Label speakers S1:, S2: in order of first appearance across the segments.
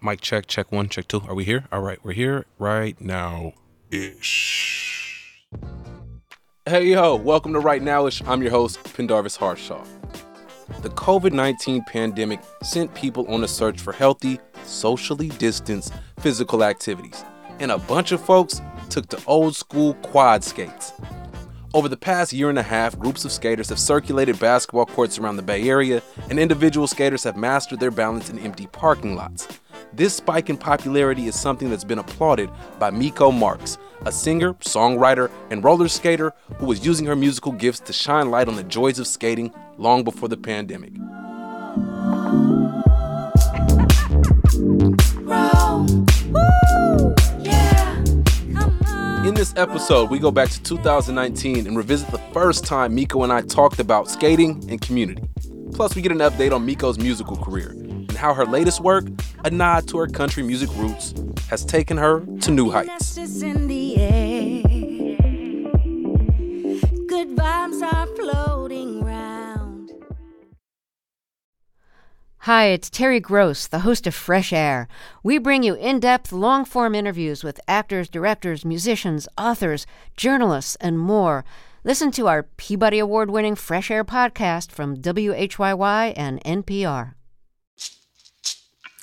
S1: Mic check, check one, check two. Are we here? All right, we're here right now. Ish. Hey yo, welcome to Right Now Ish. I'm your host, Pendarvis Harshaw. The COVID 19 pandemic sent people on a search for healthy, socially distanced physical activities, and a bunch of folks took to old school quad skates. Over the past year and a half, groups of skaters have circulated basketball courts around the Bay Area, and individual skaters have mastered their balance in empty parking lots. This spike in popularity is something that's been applauded by Miko Marks, a singer, songwriter, and roller skater who was using her musical gifts to shine light on the joys of skating long before the pandemic. In this episode, we go back to 2019 and revisit the first time Miko and I talked about skating and community. Plus, we get an update on Miko's musical career how her latest work, a nod to her country music roots, has taken her to new heights.
S2: Good vibes are floating round.
S3: Hi, it's Terry Gross, the host of Fresh Air. We bring you in depth, long form interviews with actors, directors, musicians, authors, journalists, and more. Listen to our Peabody Award winning Fresh Air podcast from WHYY and NPR.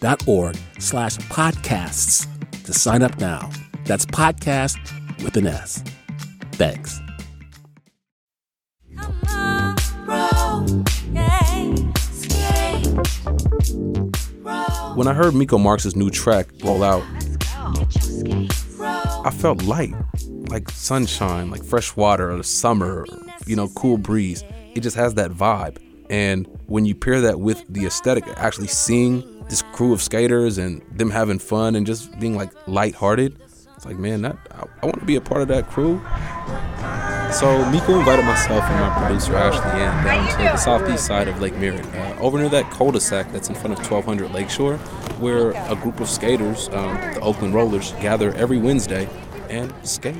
S4: donate.kqed.org slash podcasts to sign up now. That's podcast with an S. Thanks.
S1: When I heard Miko Marks' new track roll out, I felt light, like sunshine, like fresh water, or summer, you know, cool breeze. It just has that vibe. And when you pair that with the aesthetic, actually seeing this crew of skaters and them having fun and just being like lighthearted, it's like, man, that I, I want to be a part of that crew. So Miko invited myself and my producer Ashley Ann down to the southeast side of Lake Merritt, uh, over near that cul-de-sac that's in front of 1200 Lakeshore, where a group of skaters, um, the Oakland Rollers, gather every Wednesday and skate.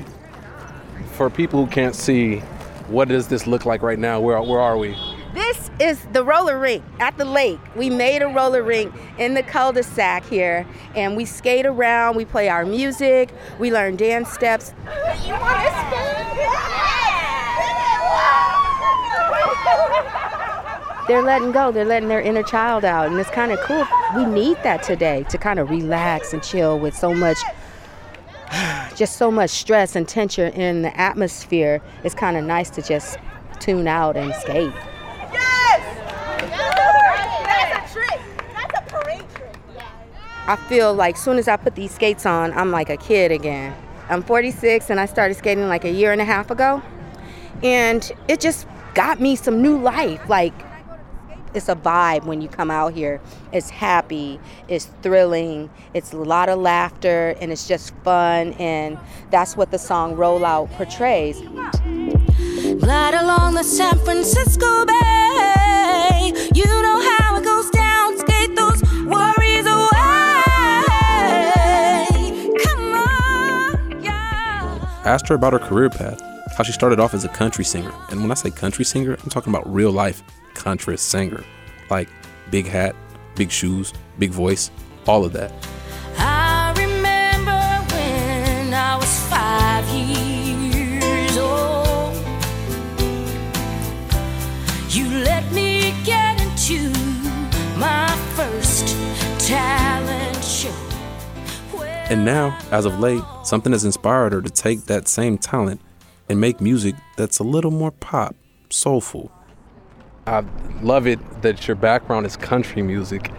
S1: For people who can't see, what does this look like right now? Where where are we?
S5: This is the roller rink at the lake. We made a roller rink in the cul-de-sac here, and we skate around. We play our music. We learn dance steps. You want to skate? They're letting go. They're letting their inner child out, and it's kind of cool. We need that today to kind of relax and chill with so much, just so much stress and tension in the atmosphere. It's kind of nice to just tune out and skate. I feel like soon as I put these skates on, I'm like a kid again. I'm 46 and I started skating like a year and a half ago. And it just got me some new life. Like, it's a vibe when you come out here. It's happy, it's thrilling, it's a lot of laughter, and it's just fun. And that's what the song Rollout portrays.
S2: Glide along the San Francisco Bay. You know how
S1: Asked her about her career path, how she started off as a country singer. And when I say country singer, I'm talking about real life country singer. Like big hat, big shoes, big voice, all of that. And now, as of late, something has inspired her to take that same talent and make music that's a little more pop, soulful. I love it that your background is country music.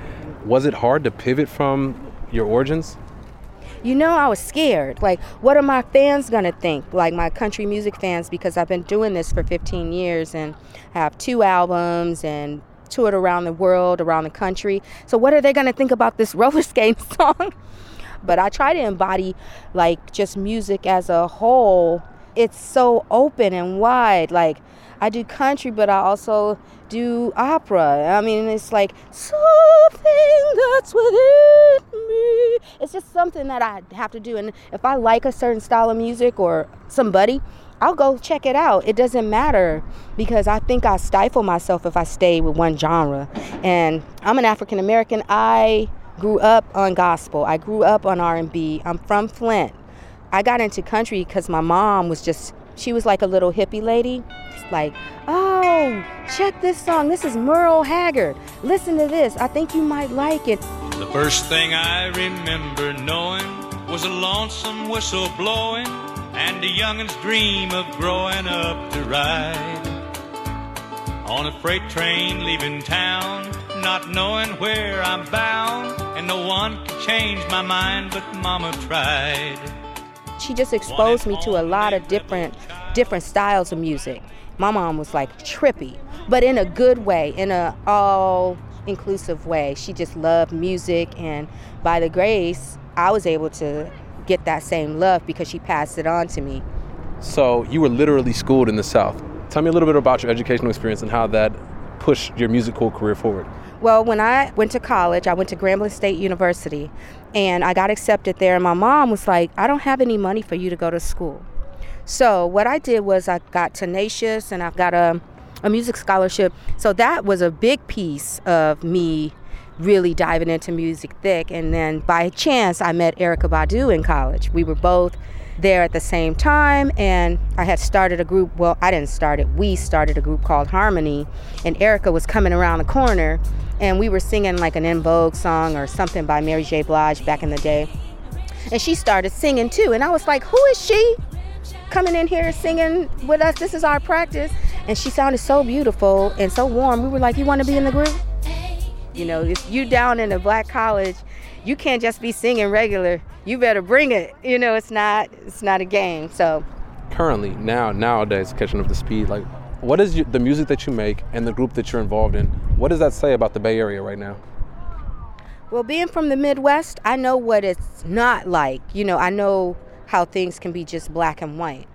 S1: Was it hard to pivot from your origins?
S5: you know I was scared. Like, what are my fans gonna think? Like my country music fans, because I've been doing this for 15 years and I have two albums and toured around the world, around the country. So what are they gonna think about this roller skating song? But I try to embody like just music as a whole. It's so open and wide. Like I do country, but I also do opera. I mean, it's like something that's within me. It's just something that I have to do. And if I like a certain style of music or somebody, I'll go check it out. It doesn't matter because I think I stifle myself if I stay with one genre. And I'm an African American. I grew up on gospel. I grew up on R&B. I'm from Flint. I got into country because my mom was just she was like a little hippie lady. Like, oh, check this song. This is Merle Haggard. Listen to this. I think you might like it.
S6: The first thing I remember knowing was a lonesome whistle blowing and a youngin's dream of growing up to ride on a freight train leaving town, not knowing where I'm bound, and no one could change my mind, but Mama tried.
S5: She just exposed me to a lot of different different styles of music. My mom was like trippy, but in a good way, in a all inclusive way. She just loved music and by the grace, I was able to get that same love because she passed it on to me.
S1: So you were literally schooled in the South. Tell me a little bit about your educational experience and how that pushed your musical career forward.
S5: Well, when I went to college, I went to Grambling State University and I got accepted there. And my mom was like, I don't have any money for you to go to school. So, what I did was I got tenacious and I got a, a music scholarship. So, that was a big piece of me really diving into music thick. And then by chance, I met Erykah Badu in college. We were both there at the same time and I had started a group well I didn't start it we started a group called Harmony and Erykah was coming around the corner and we were singing like an En Vogue song or something by Mary J. Blige back in the day. And she started singing too and I was like who is she coming in here singing with us? This is our practice. And she sounded so beautiful and so warm. We were like you want to be in the group? You know if you down in a black college you can't just be singing regular you better bring it you know it's not it's not a game so
S1: Currently, now, nowadays, catching up to speed, like, what is you, the music that you make and the group that you're involved in? What does that say about the Bay Area right now?
S5: Well, being from the Midwest, I know what it's not like. You know, I know how things can be just black and white.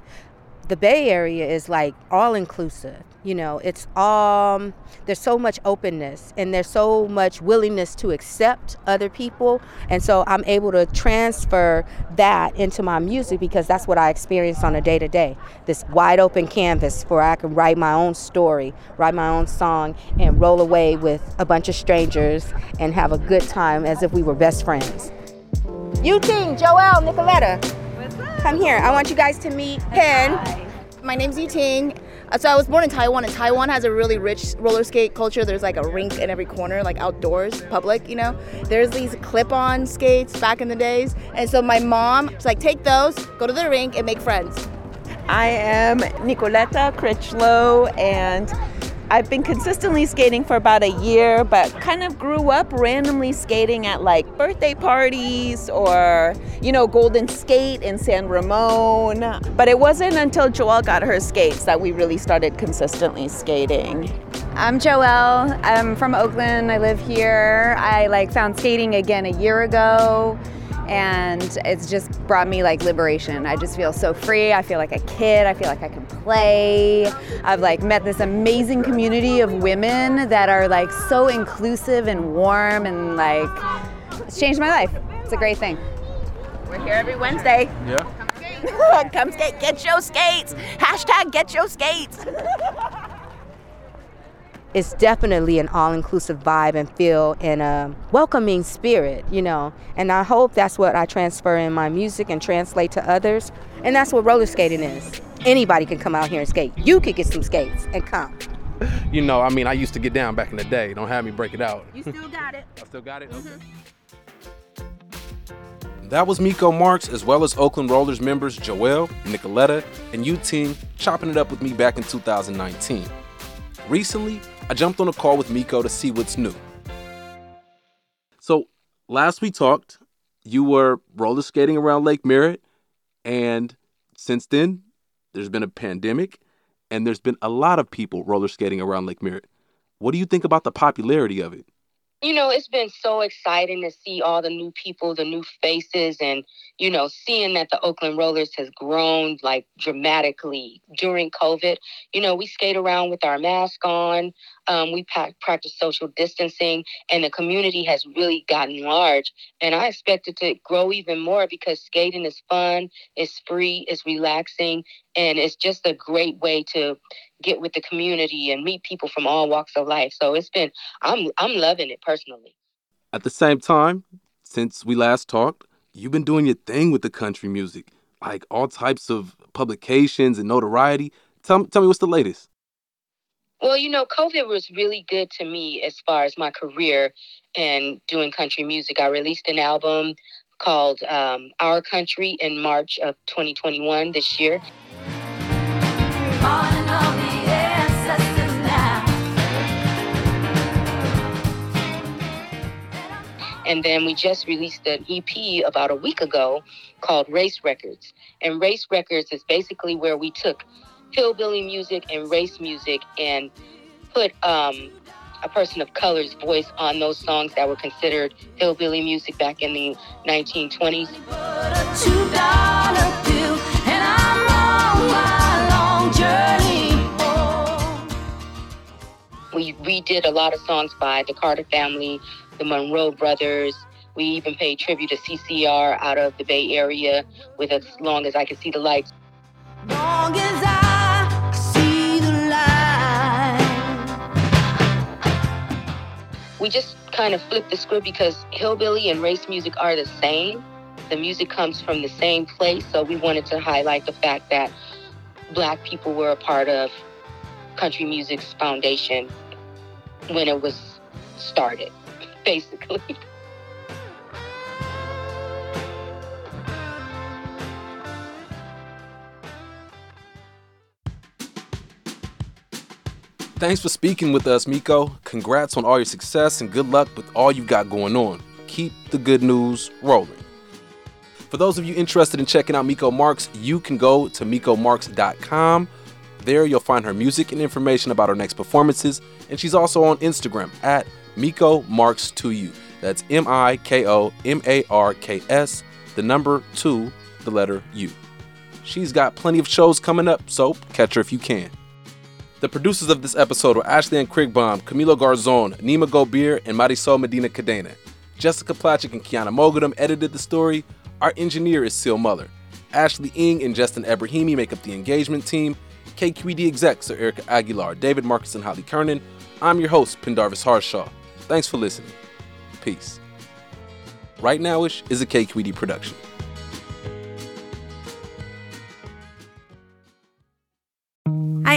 S5: The Bay Area is like all inclusive. You know, it's um there's so much openness and there's so much willingness to accept other people. And so I'm able to transfer that into my music because that's what I experience on a day to day. This wide open canvas where I can write my own story, write my own song, and roll away with a bunch of strangers and have a good time as if we were best friends. Eugene, Joel, Nicoletta. Come here. I want you guys to meet Pen.
S7: My name's Yiting. Uh, So I was born in Taiwan, and Taiwan has a really rich roller skate culture. There's like a rink in every corner, like outdoors, public, you know. There's these clip-on skates back in the days, and so my mom was like, "Take those, go to the rink, and make friends."
S8: I am Nicoletta Critchlow, and I've been consistently skating for about a year, but kind of grew up randomly skating at like birthday parties or, you know, Golden Skate in San Ramon. But it wasn't until Joelle got her skates that we really started consistently skating.
S9: I'm Joelle. I'm from Oakland. I live here. I like found skating again a year ago and it's just brought me like liberation. I just feel so free. I feel like a kid. I feel like I can play. I've like met this amazing community of women that are like so inclusive and warm and like it's changed my life. It's a great thing.
S8: We're here every Wednesday.
S1: Yeah.
S8: Come skate, get your skates. Hashtag get your skates.
S5: it's definitely an all-inclusive vibe and feel and a welcoming spirit, you know. And I hope that's what I transfer in my music and translate to others. And that's what roller skating is. Anybody can come out here and skate. You could get some skates and come.
S1: You know, I mean, I used to get down back in the day. Don't have me break it out.
S5: You still got it.
S1: I still got it? Mm-hmm. Okay. That was Miko Marks, as well as Oakland Rollers members Joelle, Nicoletta, and Yuting chopping it up with me back in 2019. Recently, I jumped on a call with Miko to see what's new. So, last we talked, you were roller skating around Lake Merritt, and since then, there's been a pandemic, and there's been a lot of people roller skating around Lake Merritt. What do you think about the popularity of it?
S10: You know, it's been so exciting to see all the new people, the new faces, and, you know, seeing that the Oakland Rollers has grown like dramatically during COVID. You know, we skate around with our mask on, um, we practice social distancing, and the community has really gotten large. And I expect it to grow even more because skating is fun, it's free, it's relaxing, and it's just a great way to get with the community and meet people from all walks of life. So it's been I'm I'm loving it personally.
S1: At the same time, since we last talked, you've been doing your thing with the country music, like all types of publications and notoriety. Tell, tell me what's the latest?
S10: Well, you know, COVID was really good to me as far as my career and doing country music. I released an album called um, Our Country in March of 2021 this year. And then we just released an EP about a week ago called Race Records. And Race Records is basically where we took hillbilly music and race music and put um, a person of color's voice on those songs that were considered hillbilly music back in the 1920s. We redid a lot of songs by the Carter family, the Monroe brothers. We even paid tribute to CCR out of the Bay Area with As Long as I Can See the Lights. Long as I We just kind of flipped the script because hillbilly and race music are the same. The music comes from the same place, so we wanted to highlight the fact that black people were a part of country music's foundation when it was started basically.
S1: Thanks for speaking with us, Miko. Congrats on all your success and good luck with all you've got going on. Keep the good news rolling. For those of you interested in checking out Miko Marks, you can go to mikomarks.com. There you'll find her music and information about her next performances, and she's also on Instagram at Miko Marks to you. That's M I K O M A R K S, the number two, the letter U. She's got plenty of shows coming up, so catch her if you can. The producers of this episode were Ashley Ann Krigbaum, Camilo Garzon, Nimah Gobir, and Marisol Medina Cadena. Jessica Placzek and Kyana Moghadam edited the story. Our engineer is Seal Muller. Ashley Ing and Justin Ebrahimi make up the engagement team. KQED execs are Erica Aguilar, David Marcus, and Holly Kernan. I'm your host, Pendarvis Harshaw. Thanks for listening. Peace. Right Nowish is a KQED production.